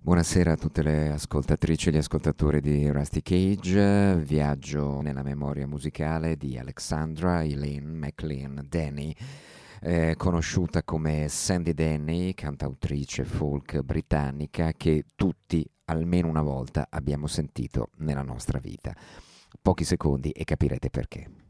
Buonasera a tutte le ascoltatrici e gli ascoltatori di Rusty Cage, viaggio nella memoria musicale di Alexandra Eileen McLean Denny, eh, conosciuta come Sandy Denny, cantautrice folk britannica che tutti almeno una volta abbiamo sentito nella nostra vita. Pochi secondi e capirete perché.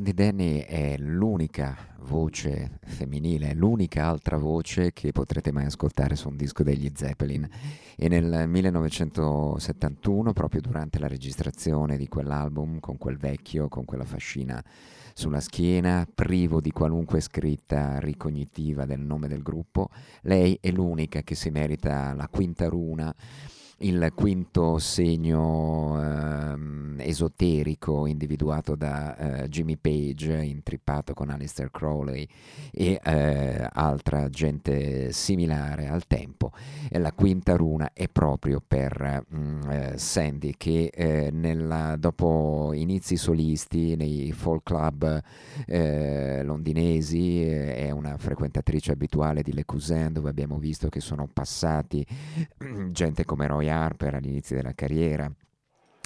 Sandy Denny è l'unica voce femminile, l'unica altra voce che potrete mai ascoltare su un disco degli Zeppelin. E nel 1971, proprio durante la registrazione di quell'album, con quel vecchio, con quella fascina sulla schiena, privo di qualunque scritta ricognitiva del nome del gruppo, lei è l'unica che si merita la quinta runa il quinto segno ehm, esoterico individuato da eh, Jimmy Page, intrippato con Alistair Crowley e eh, altra gente similare al tempo. E la quinta runa è proprio per mm, eh, Sandy che eh, nella- dopo inizi solisti nei folk club eh, londinesi è una frequentatrice abituale di Le Cousin dove abbiamo visto che sono passati gente come Roy Harper all'inizio della carriera.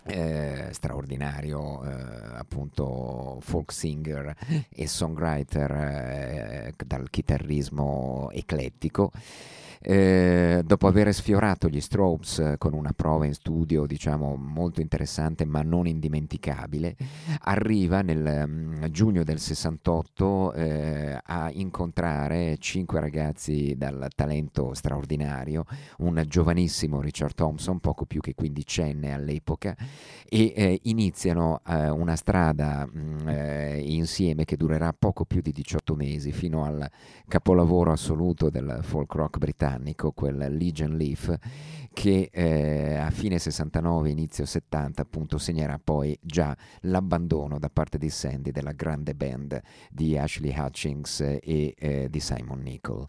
eh, straordinario eh, appunto folk singer e songwriter eh, dal chitarrismo eclettico eh, dopo aver sfiorato gli Strobes eh, con una prova in studio diciamo molto interessante ma non indimenticabile arriva nel mm, giugno del 68 eh, a incontrare cinque ragazzi dal talento straordinario un giovanissimo Richard Thompson poco più che quindicenne all'epoca e eh, iniziano eh, una strada mh, eh, insieme che durerà poco più di 18 mesi fino al capolavoro assoluto del folk rock britannico, quel Legion Leaf, che eh, a fine 69, inizio 70 appunto segnerà poi già l'abbandono da parte di Sandy della grande band di Ashley Hutchings e eh, di Simon Nicol.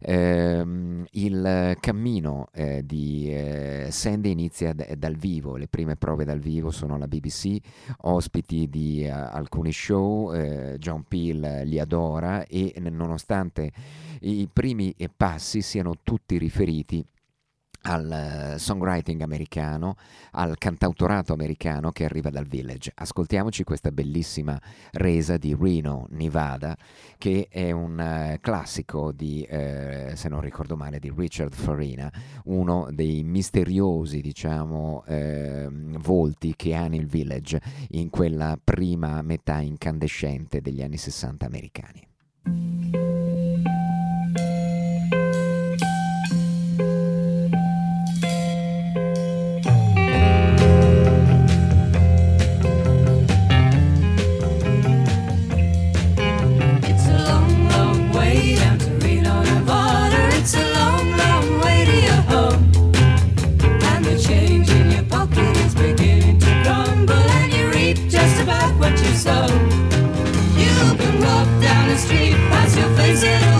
Ehm, il cammino eh, di eh, Sandy inizia d- dal vivo, le prime prove dal vivo sono alla BBC, ospiti di eh, alcuni show, eh, John Peel li adora e nonostante i primi eh, passi siano tutti riferiti al eh, songwriting americano, al cantautorato americano che arriva dal village. Ascoltiamoci questa bellissima resa di Reno, Nevada, che è un eh, classico di, eh, se non ricordo male, di Richard Farina, uno dei misteriosi, diciamo, ehm, volti che ha nel village in quella prima metà incandescente degli anni 60 americani. Street, pass your face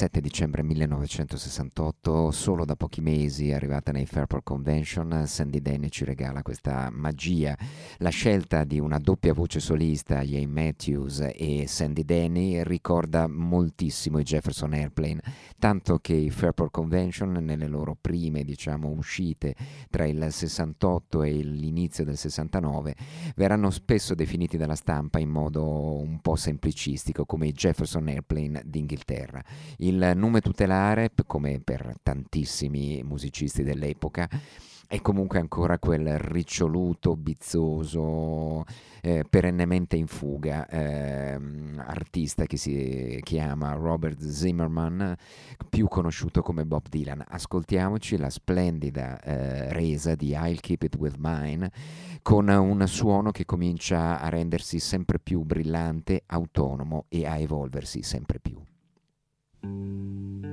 27 dicembre 1968, solo da pochi mesi arrivata nei Fairport Convention, Sandy Denny ci regala questa magia, la scelta di una doppia voce solista, Jay Matthews e Sandy Denny, ricorda moltissimo i Jefferson Airplane, tanto che i Fairport Convention nelle loro prime diciamo uscite tra il 68 e l'inizio del 69 verranno spesso definiti dalla stampa in modo un po' semplicistico come i Jefferson Airplane d'Inghilterra. Il nome tutelare, come per tantissimi musicisti dell'epoca, è comunque ancora quel riccioluto, bizzoso, eh, perennemente in fuga ehm, artista che si chiama Robert Zimmerman, più conosciuto come Bob Dylan. Ascoltiamoci la splendida eh, resa di I'll Keep It With Mine con un suono che comincia a rendersi sempre più brillante, autonomo e a evolversi sempre più. Thank you.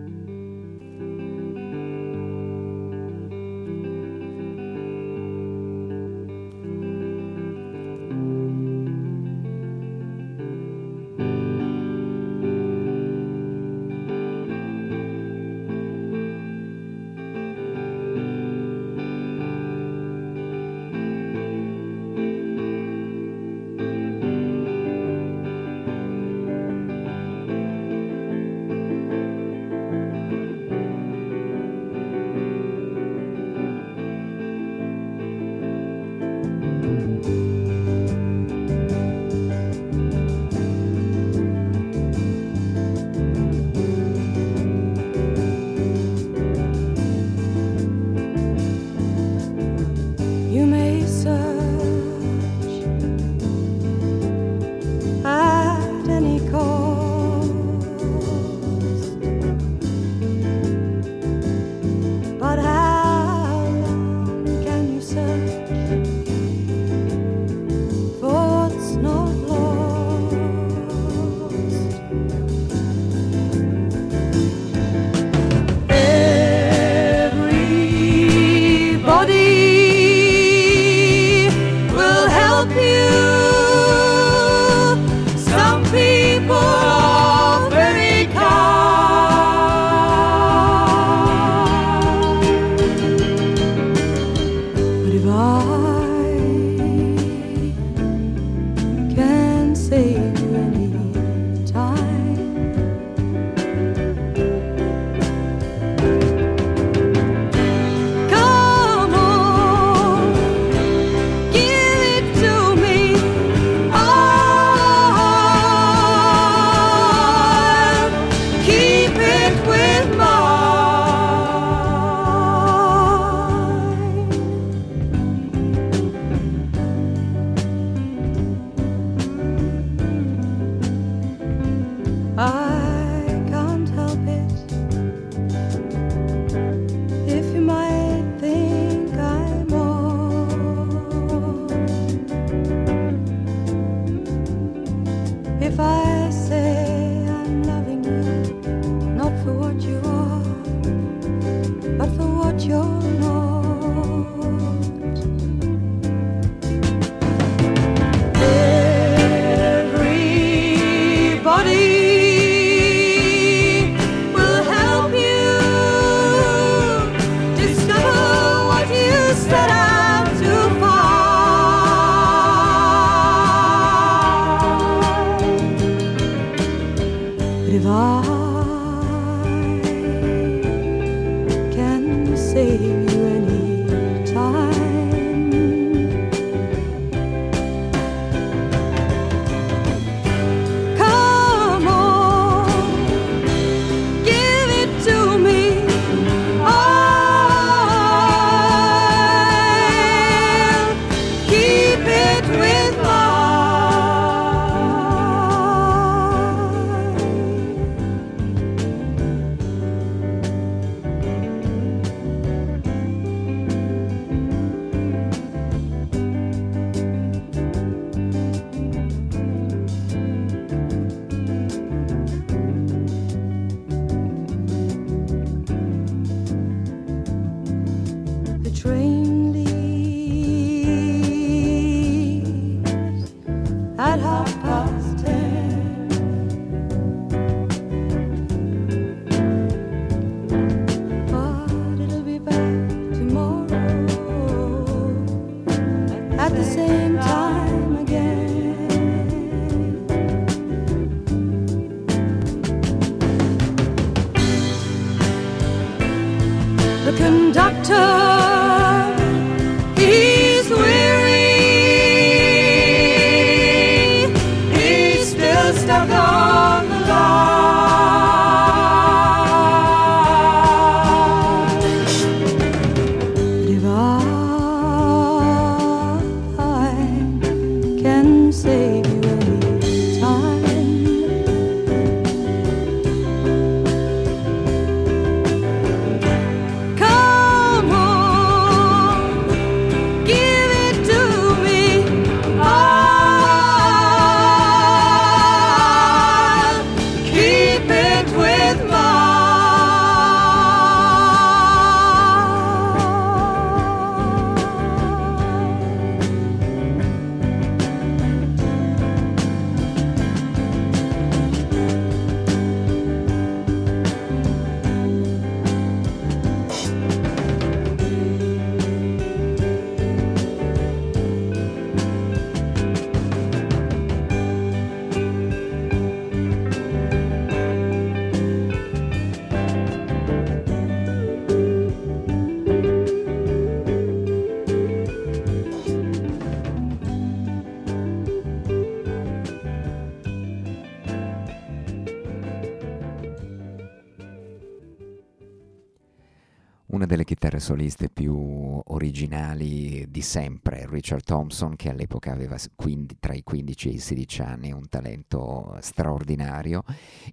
Una delle chitarre soliste più originali di sempre, Richard Thompson, che all'epoca aveva quindi- tra i 15 e i 16 anni un talento straordinario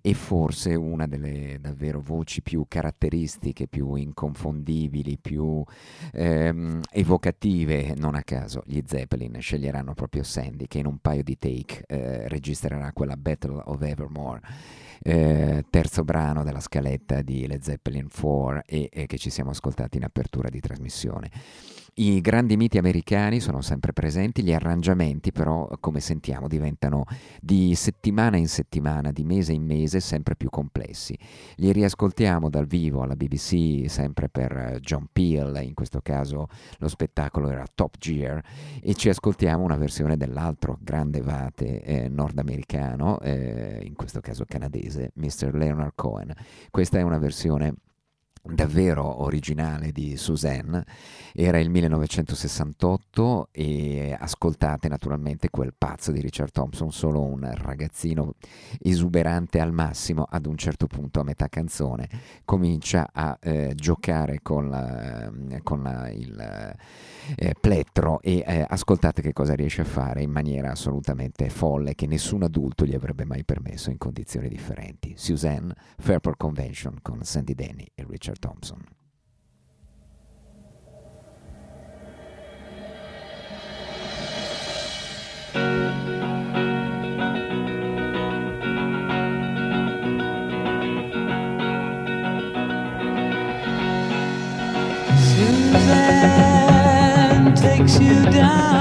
e forse una delle davvero voci più caratteristiche, più inconfondibili, più ehm, evocative. Non a caso gli Zeppelin sceglieranno proprio Sandy, che in un paio di take eh, registrerà quella Battle of Evermore eh, terzo brano della scaletta di Led Zeppelin 4 e, e che ci siamo ascoltati in apertura di trasmissione. I grandi miti americani sono sempre presenti, gli arrangiamenti però, come sentiamo, diventano di settimana in settimana, di mese in mese, sempre più complessi. Li riascoltiamo dal vivo alla BBC, sempre per eh, John Peel, in questo caso lo spettacolo era Top Gear, e ci ascoltiamo una versione dell'altro grande vate eh, nordamericano, eh, in questo caso canadese, Mr. Leonard Cohen. Questa è una versione davvero originale di Suzanne, era il 1968 e ascoltate naturalmente quel pazzo di Richard Thompson, solo un ragazzino esuberante al massimo, ad un certo punto a metà canzone comincia a eh, giocare con, la- con la- il eh, plettro e eh, ascoltate che cosa riesce a fare in maniera assolutamente folle che nessun adulto gli avrebbe mai permesso in condizioni differenti. Suzanne, Fairport Convention con Sandy Denny e Richard Thompson. Suzanne takes you down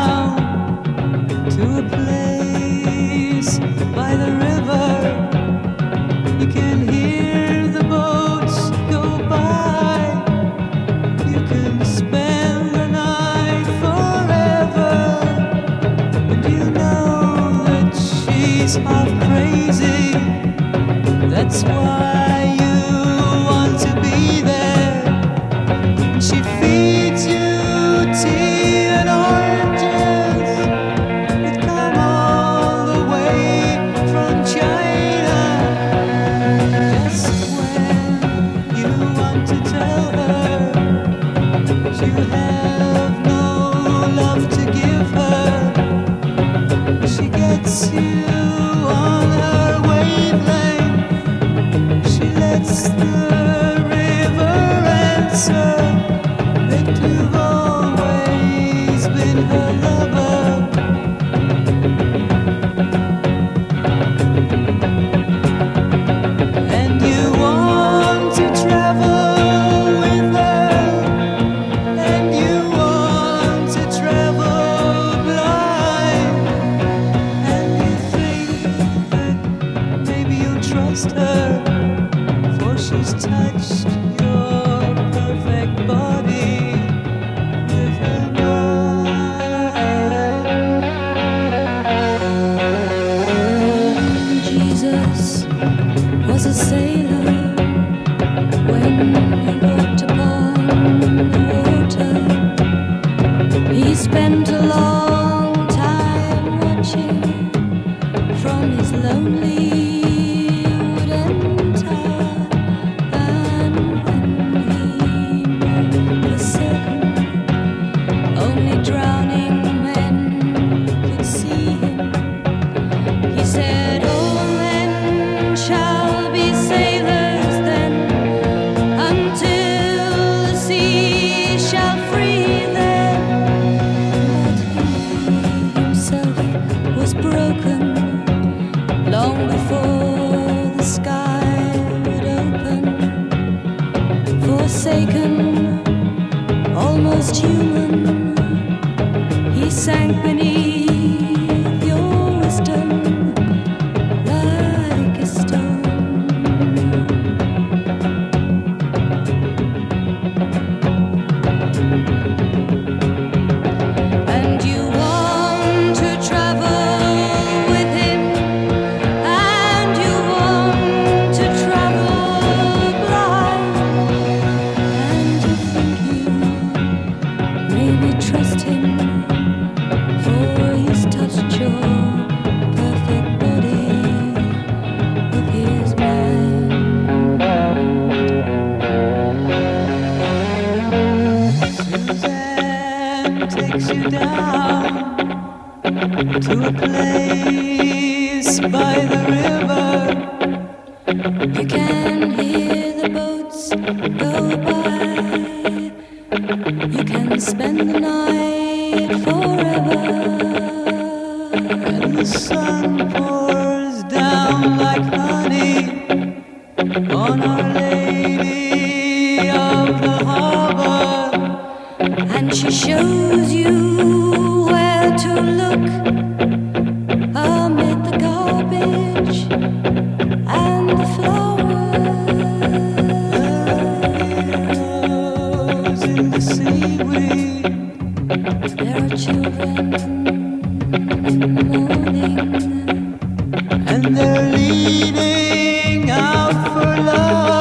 And they're leaning out for love.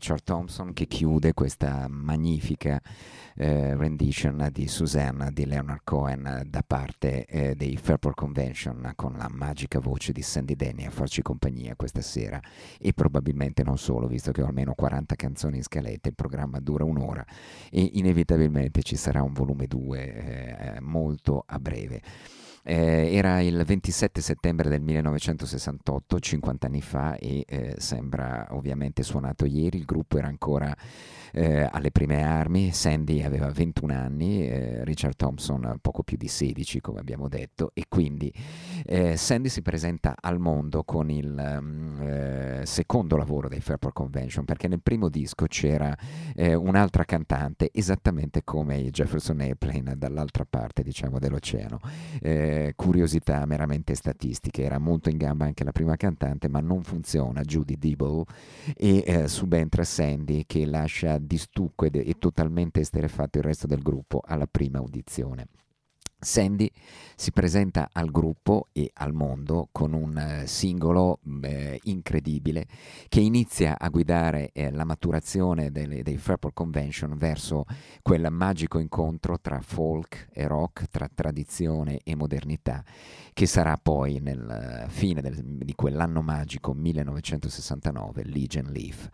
Richard Thompson che chiude questa magnifica eh, rendition di Suzanne di Leonard Cohen eh, da parte eh, dei Fairport Convention con la magica voce di Sandy Denny a farci compagnia questa sera e probabilmente non solo, visto che ho almeno 40 canzoni in scaletta, il programma dura un'ora e inevitabilmente ci sarà un volume 2 eh, molto a breve. Eh, era il 27 settembre del 1968, 50 anni fa, e eh, sembra ovviamente suonato ieri. Il gruppo era ancora eh, alle prime armi. Sandy aveva 21 anni, eh, Richard Thompson poco più di 16, come abbiamo detto, e quindi eh, Sandy si presenta al mondo con il mm, eh, secondo lavoro dei Fairport Convention, perché nel primo disco c'era eh, un'altra cantante, esattamente come Jefferson Airplane dall'altra parte, diciamo, dell'oceano. Eh, curiosità meramente statistiche, era molto in gamba anche la prima cantante, ma non funziona Judy Dibble e eh, subentra Sandy che lascia di stucco ed è totalmente esterefatto il resto del gruppo alla prima audizione. Sandy si presenta al gruppo e al mondo con un eh, singolo eh, incredibile che inizia a guidare eh, la maturazione delle, dei Fairport Convention verso quel magico incontro tra folk e rock, tra tradizione e modernità, che sarà poi nel fine del, di quell'anno magico 1969, Legion Leaf.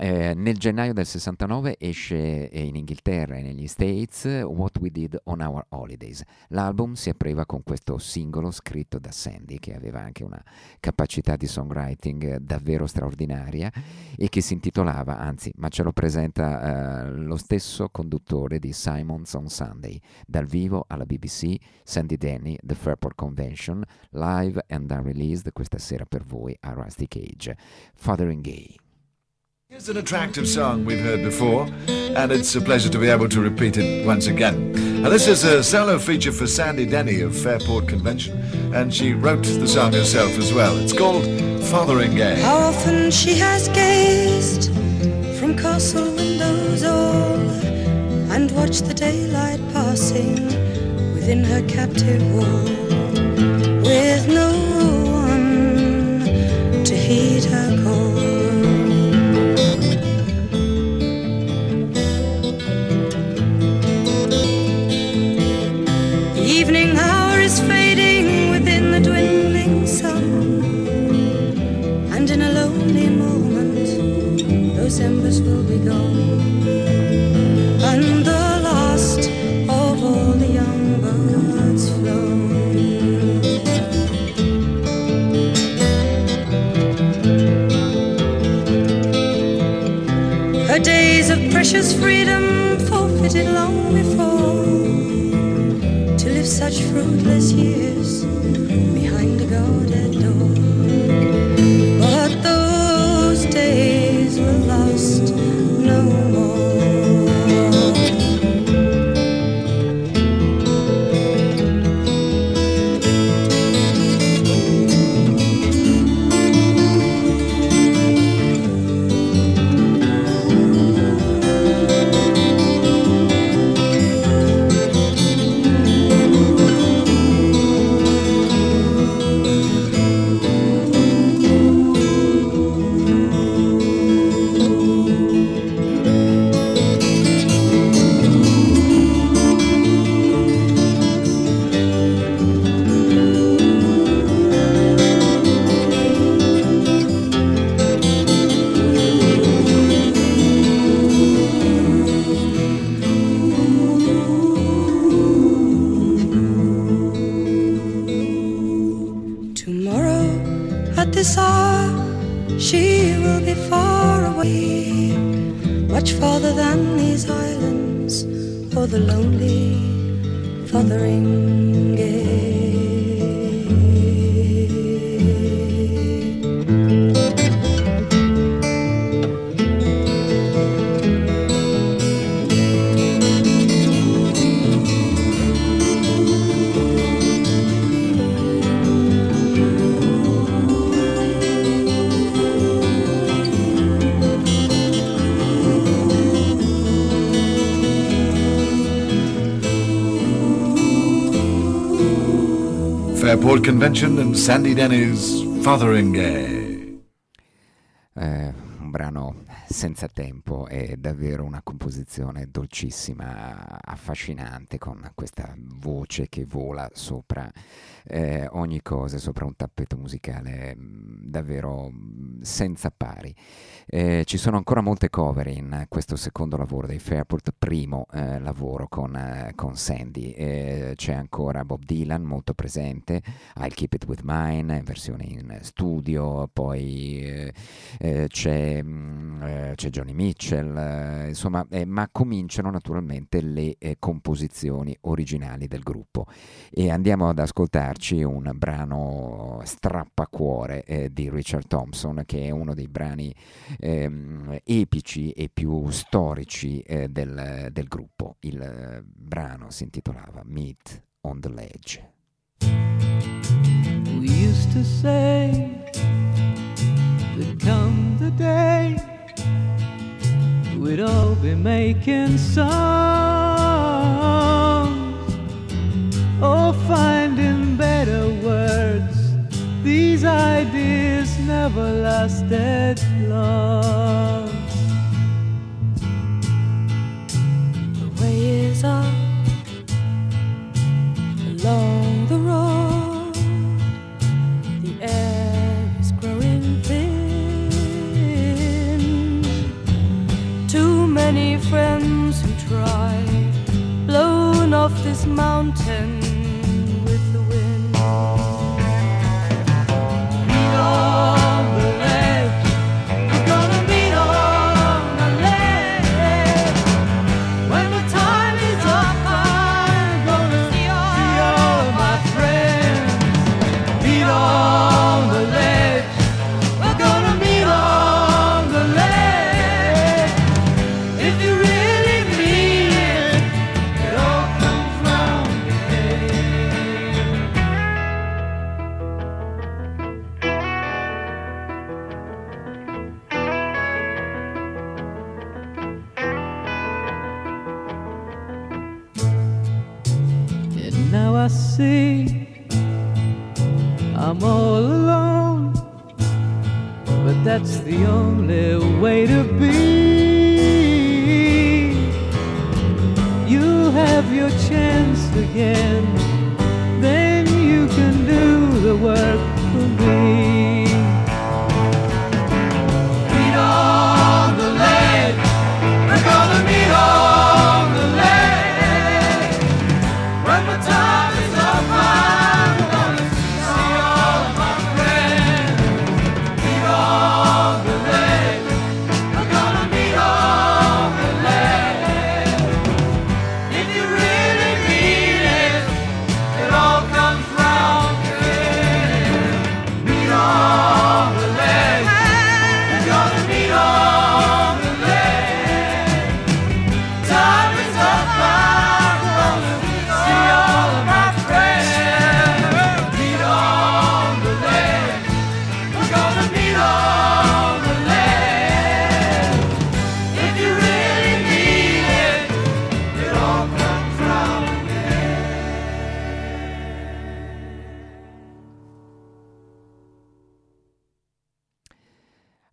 Eh, nel gennaio del 69 esce eh, in Inghilterra e negli States What We Did on Our Holidays. L'album si apriva con questo singolo scritto da Sandy, che aveva anche una capacità di songwriting davvero straordinaria e che si intitolava, anzi, ma ce lo presenta eh, lo stesso conduttore di Simons on Sunday, dal vivo alla BBC, Sandy Denny, The Fairport Convention, live and unreleased questa sera per voi a Rusty Cage. Fathering Gay. It's an attractive song we've heard before, and it's a pleasure to be able to repeat it once again. This is a solo feature for Sandy Denny of Fairport Convention, and she wrote the song herself as well. It's called Fathering Gay. How often she has gazed from castle windows all and watched the daylight passing within her captive wall with no is fading within the dwindling sun. And in a lonely moment, those embers will be gone. And the last of all the young birds flown. Her days of precious freedom forfeited long such fruitless years behind a guarded door. Fairport Convention and Sandy Denny's Fathering senza tempo è davvero una composizione dolcissima, affascinante, con questa voce che vola sopra eh, ogni cosa, sopra un tappeto musicale mh, davvero mh, senza pari. Eh, ci sono ancora molte cover in questo secondo lavoro dei Fairport, primo eh, lavoro con, eh, con Sandy. Eh, c'è ancora Bob Dylan molto presente, I'll Keep It With Mine, in versione in studio, poi eh, c'è, mh, eh, c'è Johnny Mitchell, eh, insomma, eh, ma cominciano naturalmente le eh, composizioni originali del gruppo e andiamo ad ascoltarci un brano strappacuore eh, di Richard Thompson che è uno dei brani ehm, epici e più storici del, del gruppo. Il brano si intitolava Meet on the Ledge. We used to say that come the day we'd all be making songs or finding better words. These ideas never lasted long. The way is up along the road. Many friends who try, blown off this mountain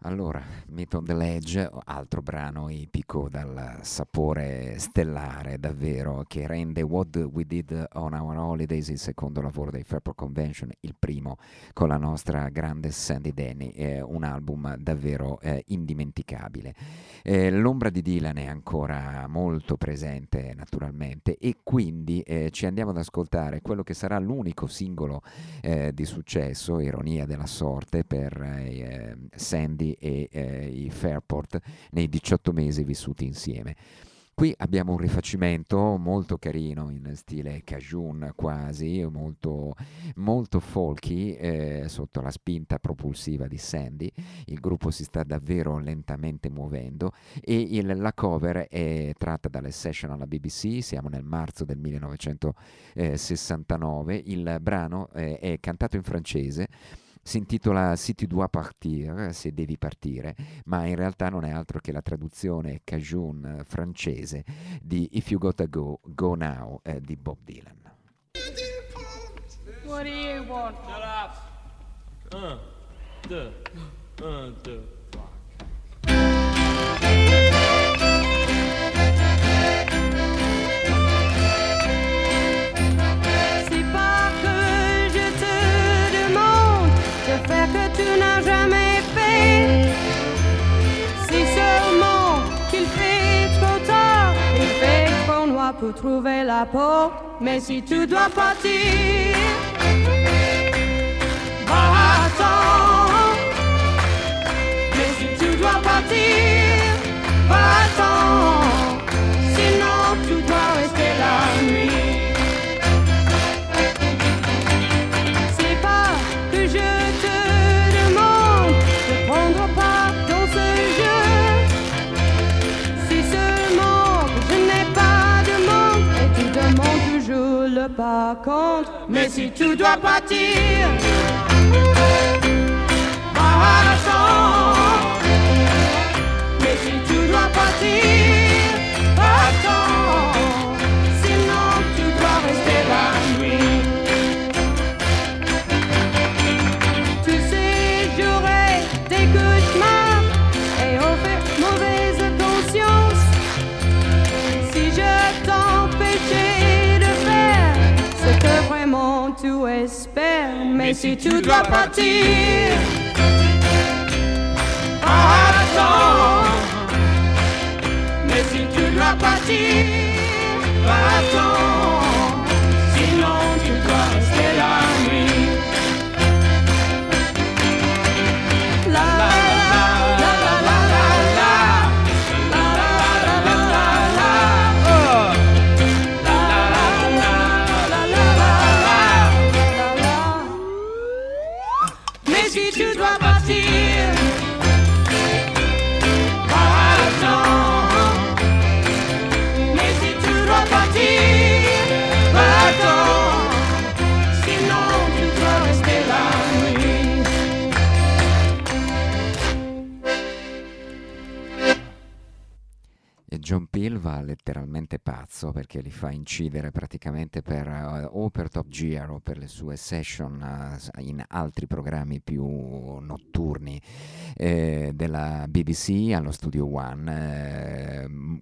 Allora, Meet on the Ledge, altro brano epico dal sapore stellare davvero, che rende What We Did on Our Holidays il secondo lavoro dei Fairport Convention, il primo con la nostra grande Sandy Denny, è un album davvero eh, indimenticabile. Eh, l'ombra di Dylan è ancora molto presente naturalmente e quindi eh, ci andiamo ad ascoltare quello che sarà l'unico singolo eh, di successo, ironia della sorte, per eh, Sandy e eh, i Fairport nei 18 mesi vissuti insieme. Qui abbiamo un rifacimento molto carino in stile cajun quasi, molto, molto folky eh, sotto la spinta propulsiva di Sandy. Il gruppo si sta davvero lentamente muovendo e il- la cover è tratta dalle session alla BBC, siamo nel marzo del 1969. Il brano eh, è cantato in francese si intitola Si tu dois partir, se devi partire, ma in realtà non è altro che la traduzione cajun francese di If You Gotta Go, Go Now eh, di Bob Dylan. What do you want? Shut up. Un, deux, un, deux, trois. que tu n'as jamais fait. Si seulement qu'il fait trop tard, il fait trop noir pour trouver la peau. Mais si tu dois partir, va-t'en. Mais si tu dois partir, va-t'en. Mais si tu dois partir, va à la chambre. Mais si tu dois partir. Mais si tu dois partir, attends. Mais si tu dois partir, attends. tears. Letteralmente pazzo perché li fa incidere praticamente per, eh, o per Top Gear o per le sue session s- in altri programmi più notturni eh, della BBC allo Studio One, eh,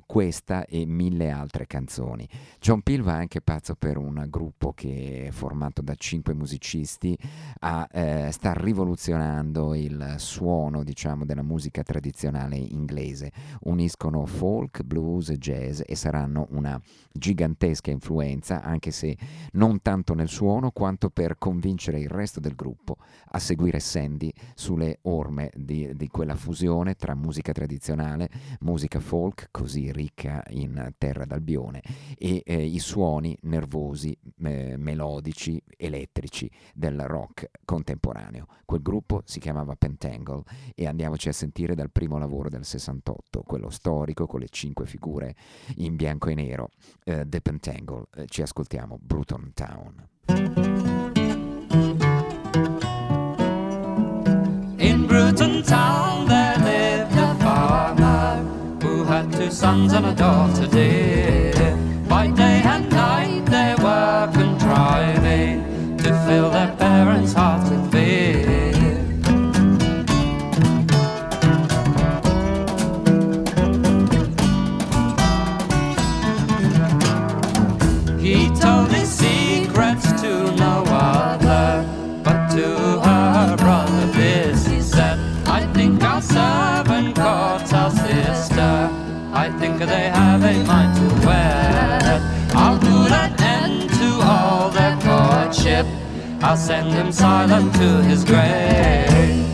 questa e mille altre canzoni. John Peel va anche pazzo per un gruppo che è formato da cinque musicisti, a, eh, sta rivoluzionando il suono diciamo della musica tradizionale inglese uniscono folk, blues e jazz e saranno una gigantesca influenza, anche se non tanto nel suono quanto per convincere il resto del gruppo a seguire Sandy sulle orme di, di quella fusione tra musica tradizionale, musica folk, così ricca in terra d'Albione, e eh, i suoni nervosi, eh, melodici, elettrici del rock contemporaneo. Quel gruppo si chiamava Pentangle e andiamoci a sentire dal primo lavoro del 68, quello storico con le cinque figure in bianco e nero, eh, The Pentangle. Eh, ci ascoltiamo Bruton Town. In Bruton town sons and a daughter dear. By day and night they were contriving to fill their parents' hearts with fear. I'll put an end to all their courtship. I'll send him silent to his grave.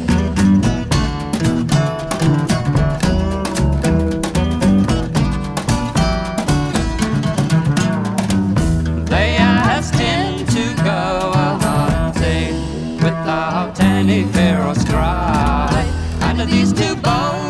They asked him to go hunting without any fear or strife. And these two bold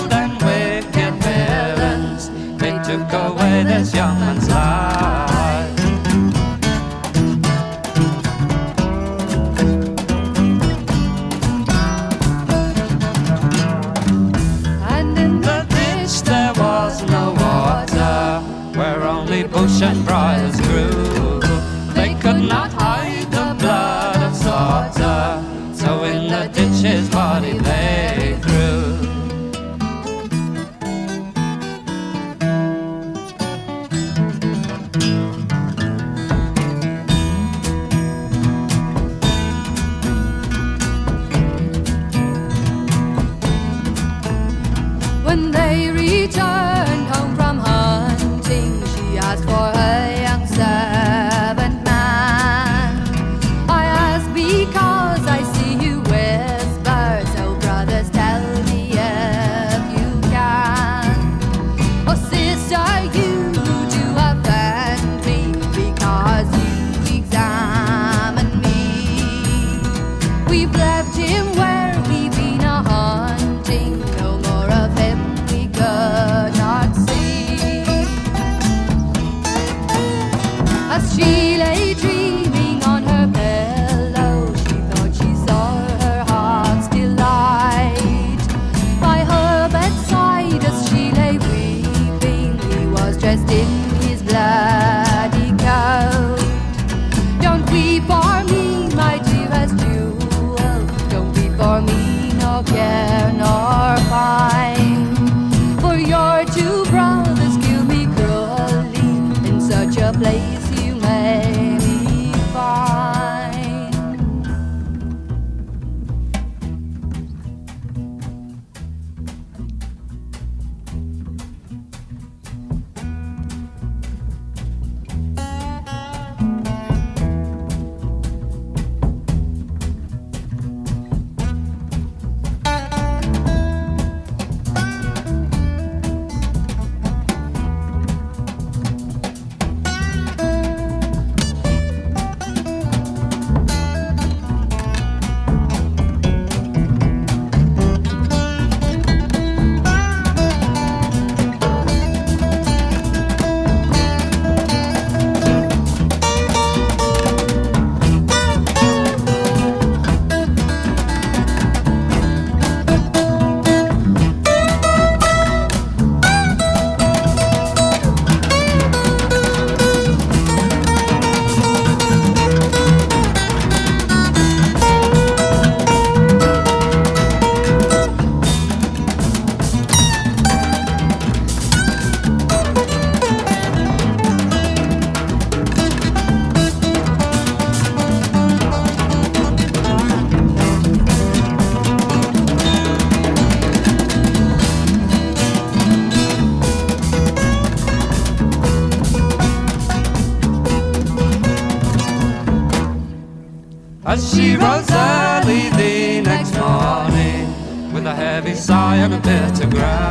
have a better ground.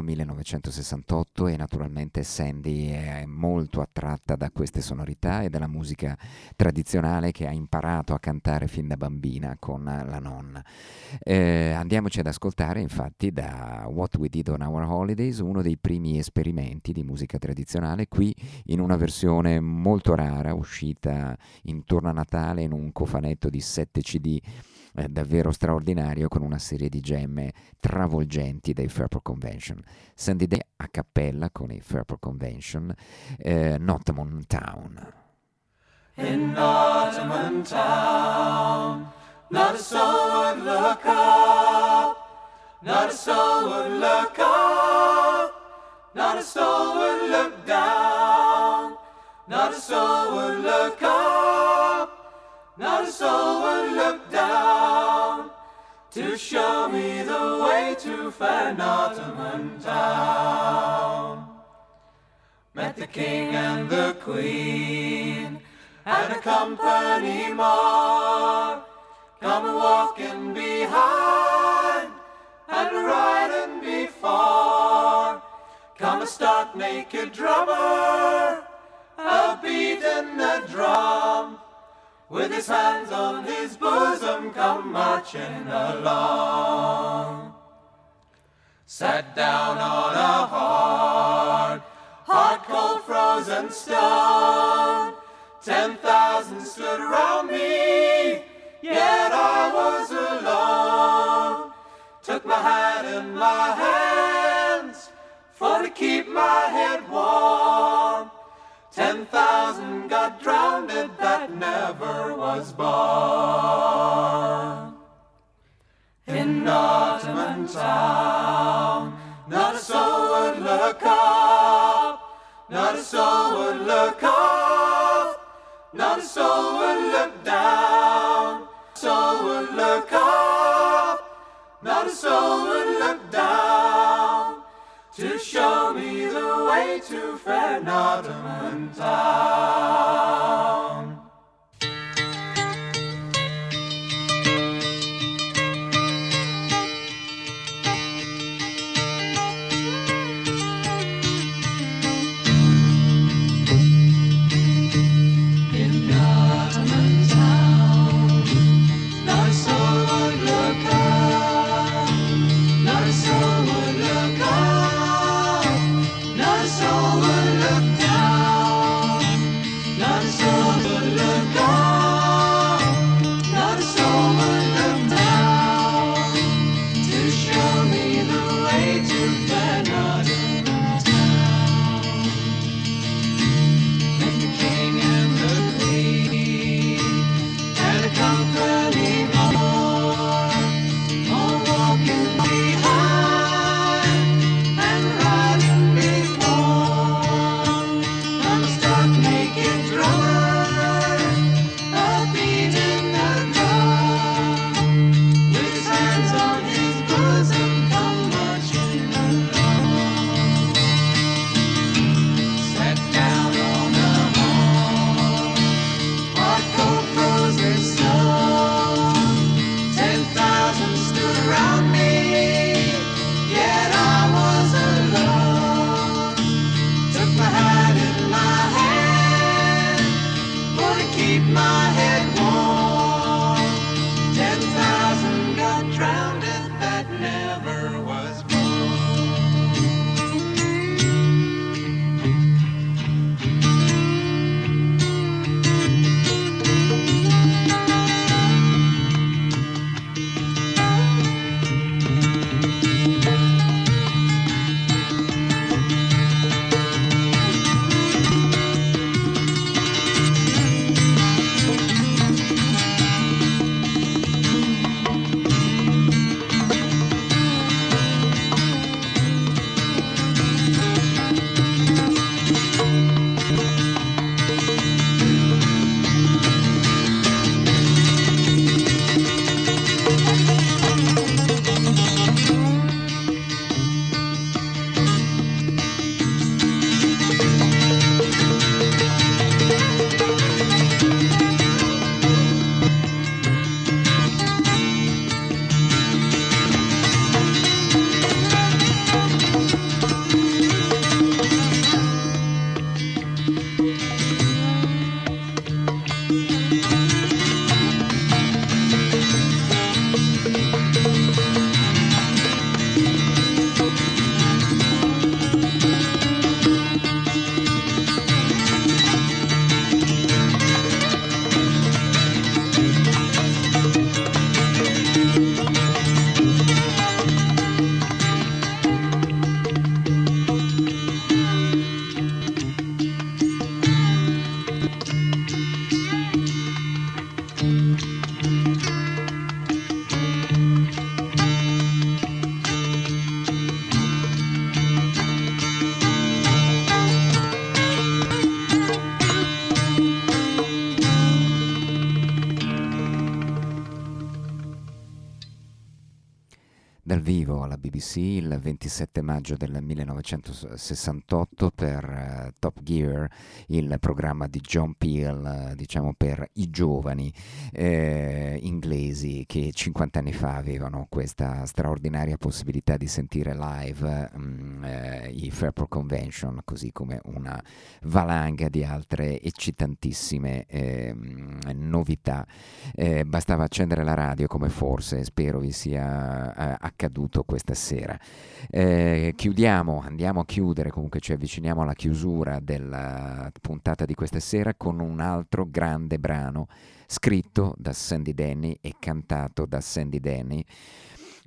D'esordio 1968 e naturalmente Sandy è molto attratta da queste sonorità e dalla musica tradizionale che ha imparato a cantare fin da bambina con la nonna. Eh, andiamoci ad ascoltare infatti da What We Did on Our Holidays, uno dei primi esperimenti di musica tradizionale, qui in una versione molto rara uscita intorno a Natale in un cofanetto di 7 CD eh, davvero straordinario con una serie di gemme travolgenti dei Fairport Convention. Sandy Day a cappella con i Fairport Convention, eh, Nottamon Town. In Nottingham town, not a soul would look up, not a soul would look up, not a soul would look down, not a soul would look up, not a soul would look down to show me the way to fair Nottingham town. Met the king and the queen and a company more. Come a walking behind and a riding before. Come a stark naked drummer, a beating the drum. With his hands on his bosom, come marching along. Sat down on a hard, hard cold frozen stone. Ten thousand stood round me, yet I was alone. Took my hat in my hands for to keep my head warm. Ten thousand got drowned that never was born. In Nottingham town, not a soul would look up, not a soul would look up, not a soul would look down, soul would look up, not a soul would look down to show me the way to town. Dal vivo alla BBC il 27 maggio del 1968 per eh, Top Gear, il programma di John Peel, eh, diciamo per i giovani eh, inglesi che 50 anni fa avevano questa straordinaria possibilità di sentire live mm, eh, i Fairport Convention, così come una valanga di altre eccitantissime ehm, novità. Eh, bastava accendere la radio come forse spero vi sia eh, accaduto questa sera. Eh, chiudiamo, andiamo a chiudere, comunque ci avviciniamo alla chiusura della puntata di questa sera con un altro grande brano scritto da Sandy Denny e cantato da Sandy Denny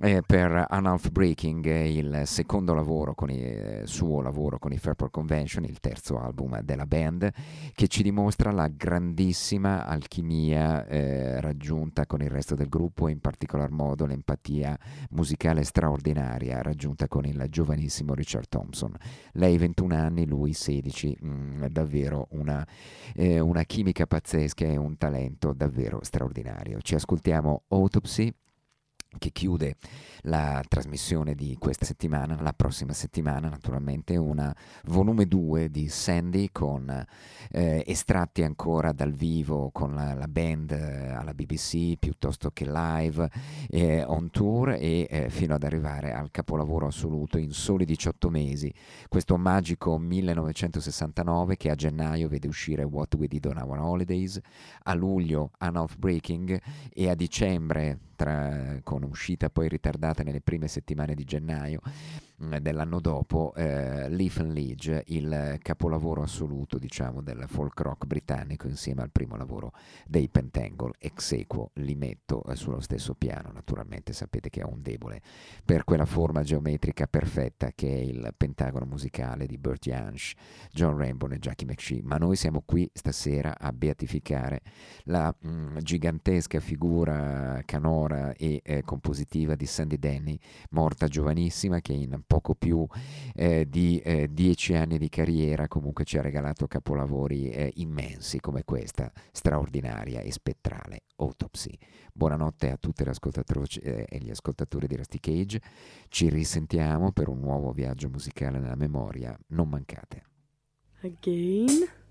eh, per Unhalf Breaking, eh, il secondo lavoro con i, eh, suo lavoro con i Fairport Convention, il terzo album della band, che ci dimostra la grandissima alchimia eh, raggiunta con il resto del gruppo e in particolar modo l'empatia musicale straordinaria raggiunta con il giovanissimo Richard Thompson. Lei 21 anni, lui 16, mm, davvero una, eh, una chimica pazzesca e un talento davvero straordinario. Ci ascoltiamo Autopsy che chiude la trasmissione di questa settimana, la prossima settimana naturalmente una volume 2 di Sandy con eh, estratti ancora dal vivo con la, la band eh, alla BBC piuttosto che live eh, on tour e eh, fino ad arrivare al capolavoro assoluto in soli 18 mesi. Questo magico 1969 che a gennaio vede uscire What We Did on Our Holidays a luglio Unhalf Breaking e a dicembre tra, con uscita poi ritardata nelle prime settimane di gennaio dell'anno dopo, eh, Leaf and Leach, il capolavoro assoluto diciamo del folk rock britannico insieme al primo lavoro dei Pentangle, ex equo li metto eh, sullo stesso piano, naturalmente sapete che ho un debole per quella forma geometrica perfetta che è il pentagono musicale di Burt Jansch, John Rainbow e Jackie McShee, ma noi siamo qui stasera a beatificare la mh, gigantesca figura canora e eh, compositiva di Sandy Denny, morta giovanissima, che in poco più eh, di eh, dieci anni di carriera comunque ci ha regalato capolavori eh, immensi come questa, straordinaria e spettrale Autopsy. Buonanotte a tutte le ascoltatrici eh, e gli ascoltatori di Rusty Cage, ci risentiamo per un nuovo viaggio musicale nella memoria, non mancate. Again.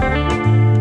You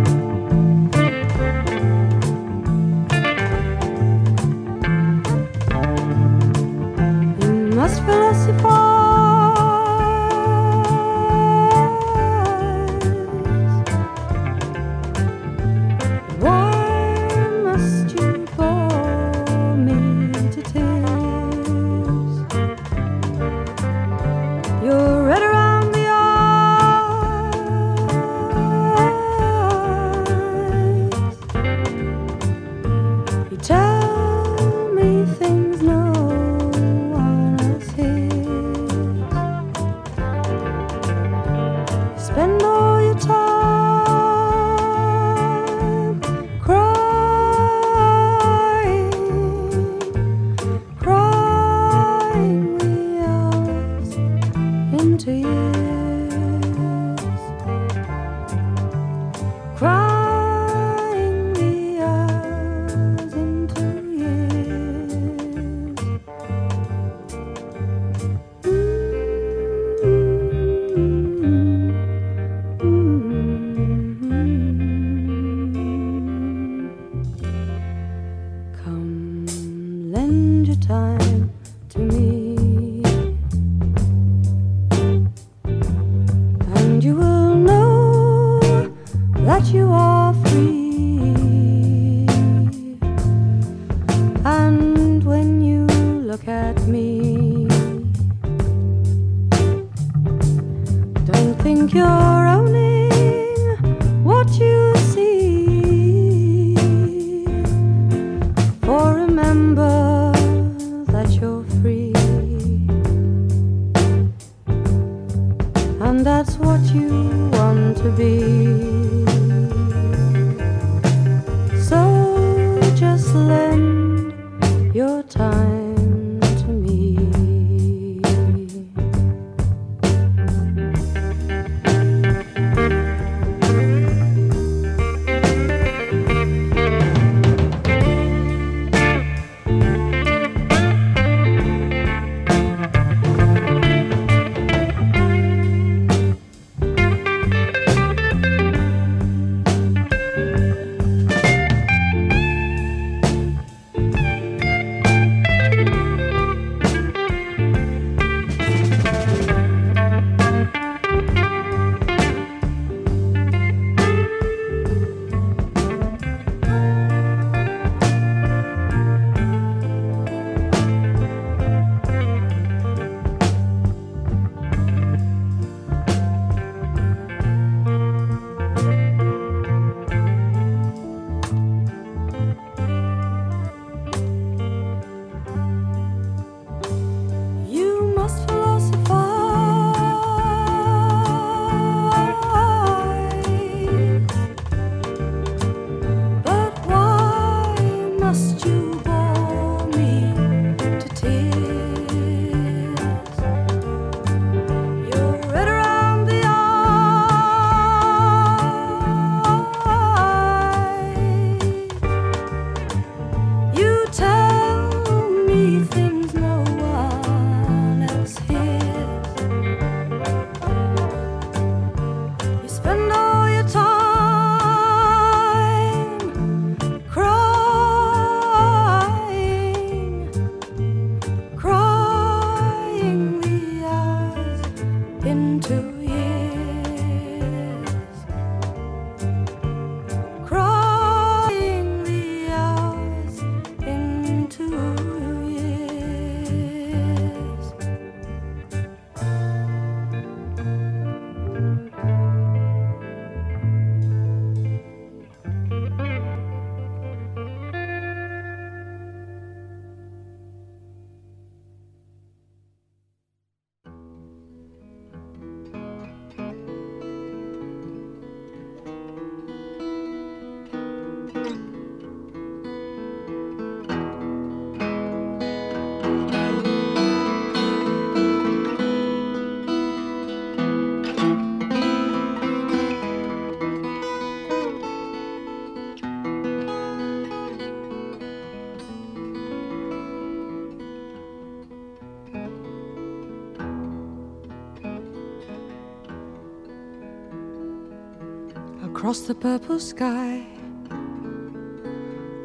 Across the purple sky,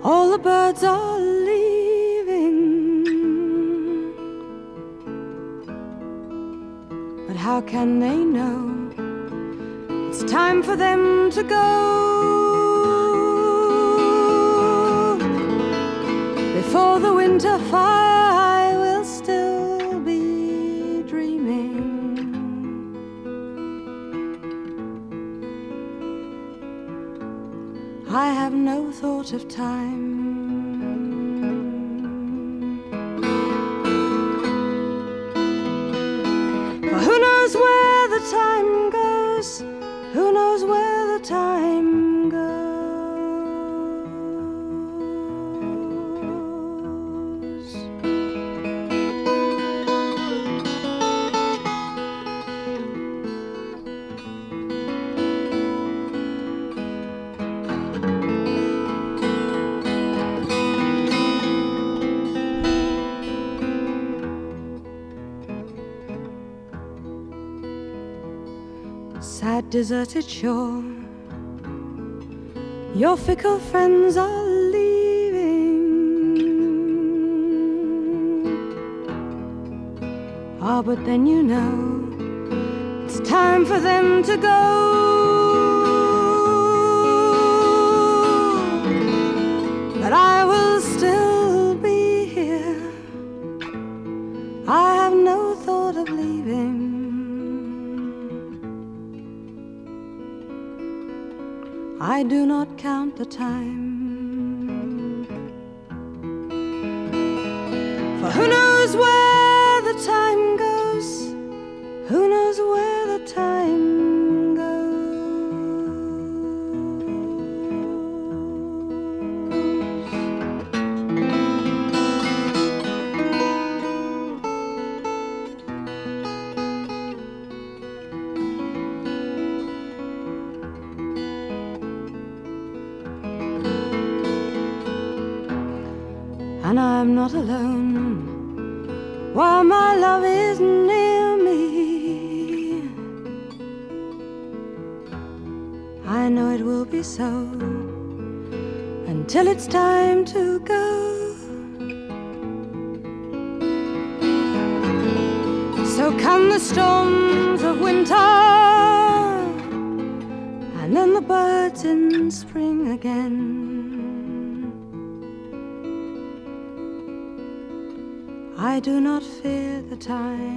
all the birds are leaving. But how can they know it's time for them to go? Before the winter fire, of time. Deserted shore, your fickle friends are leaving. Ah, but then you know it's time for them to go. I do not count the time. The time.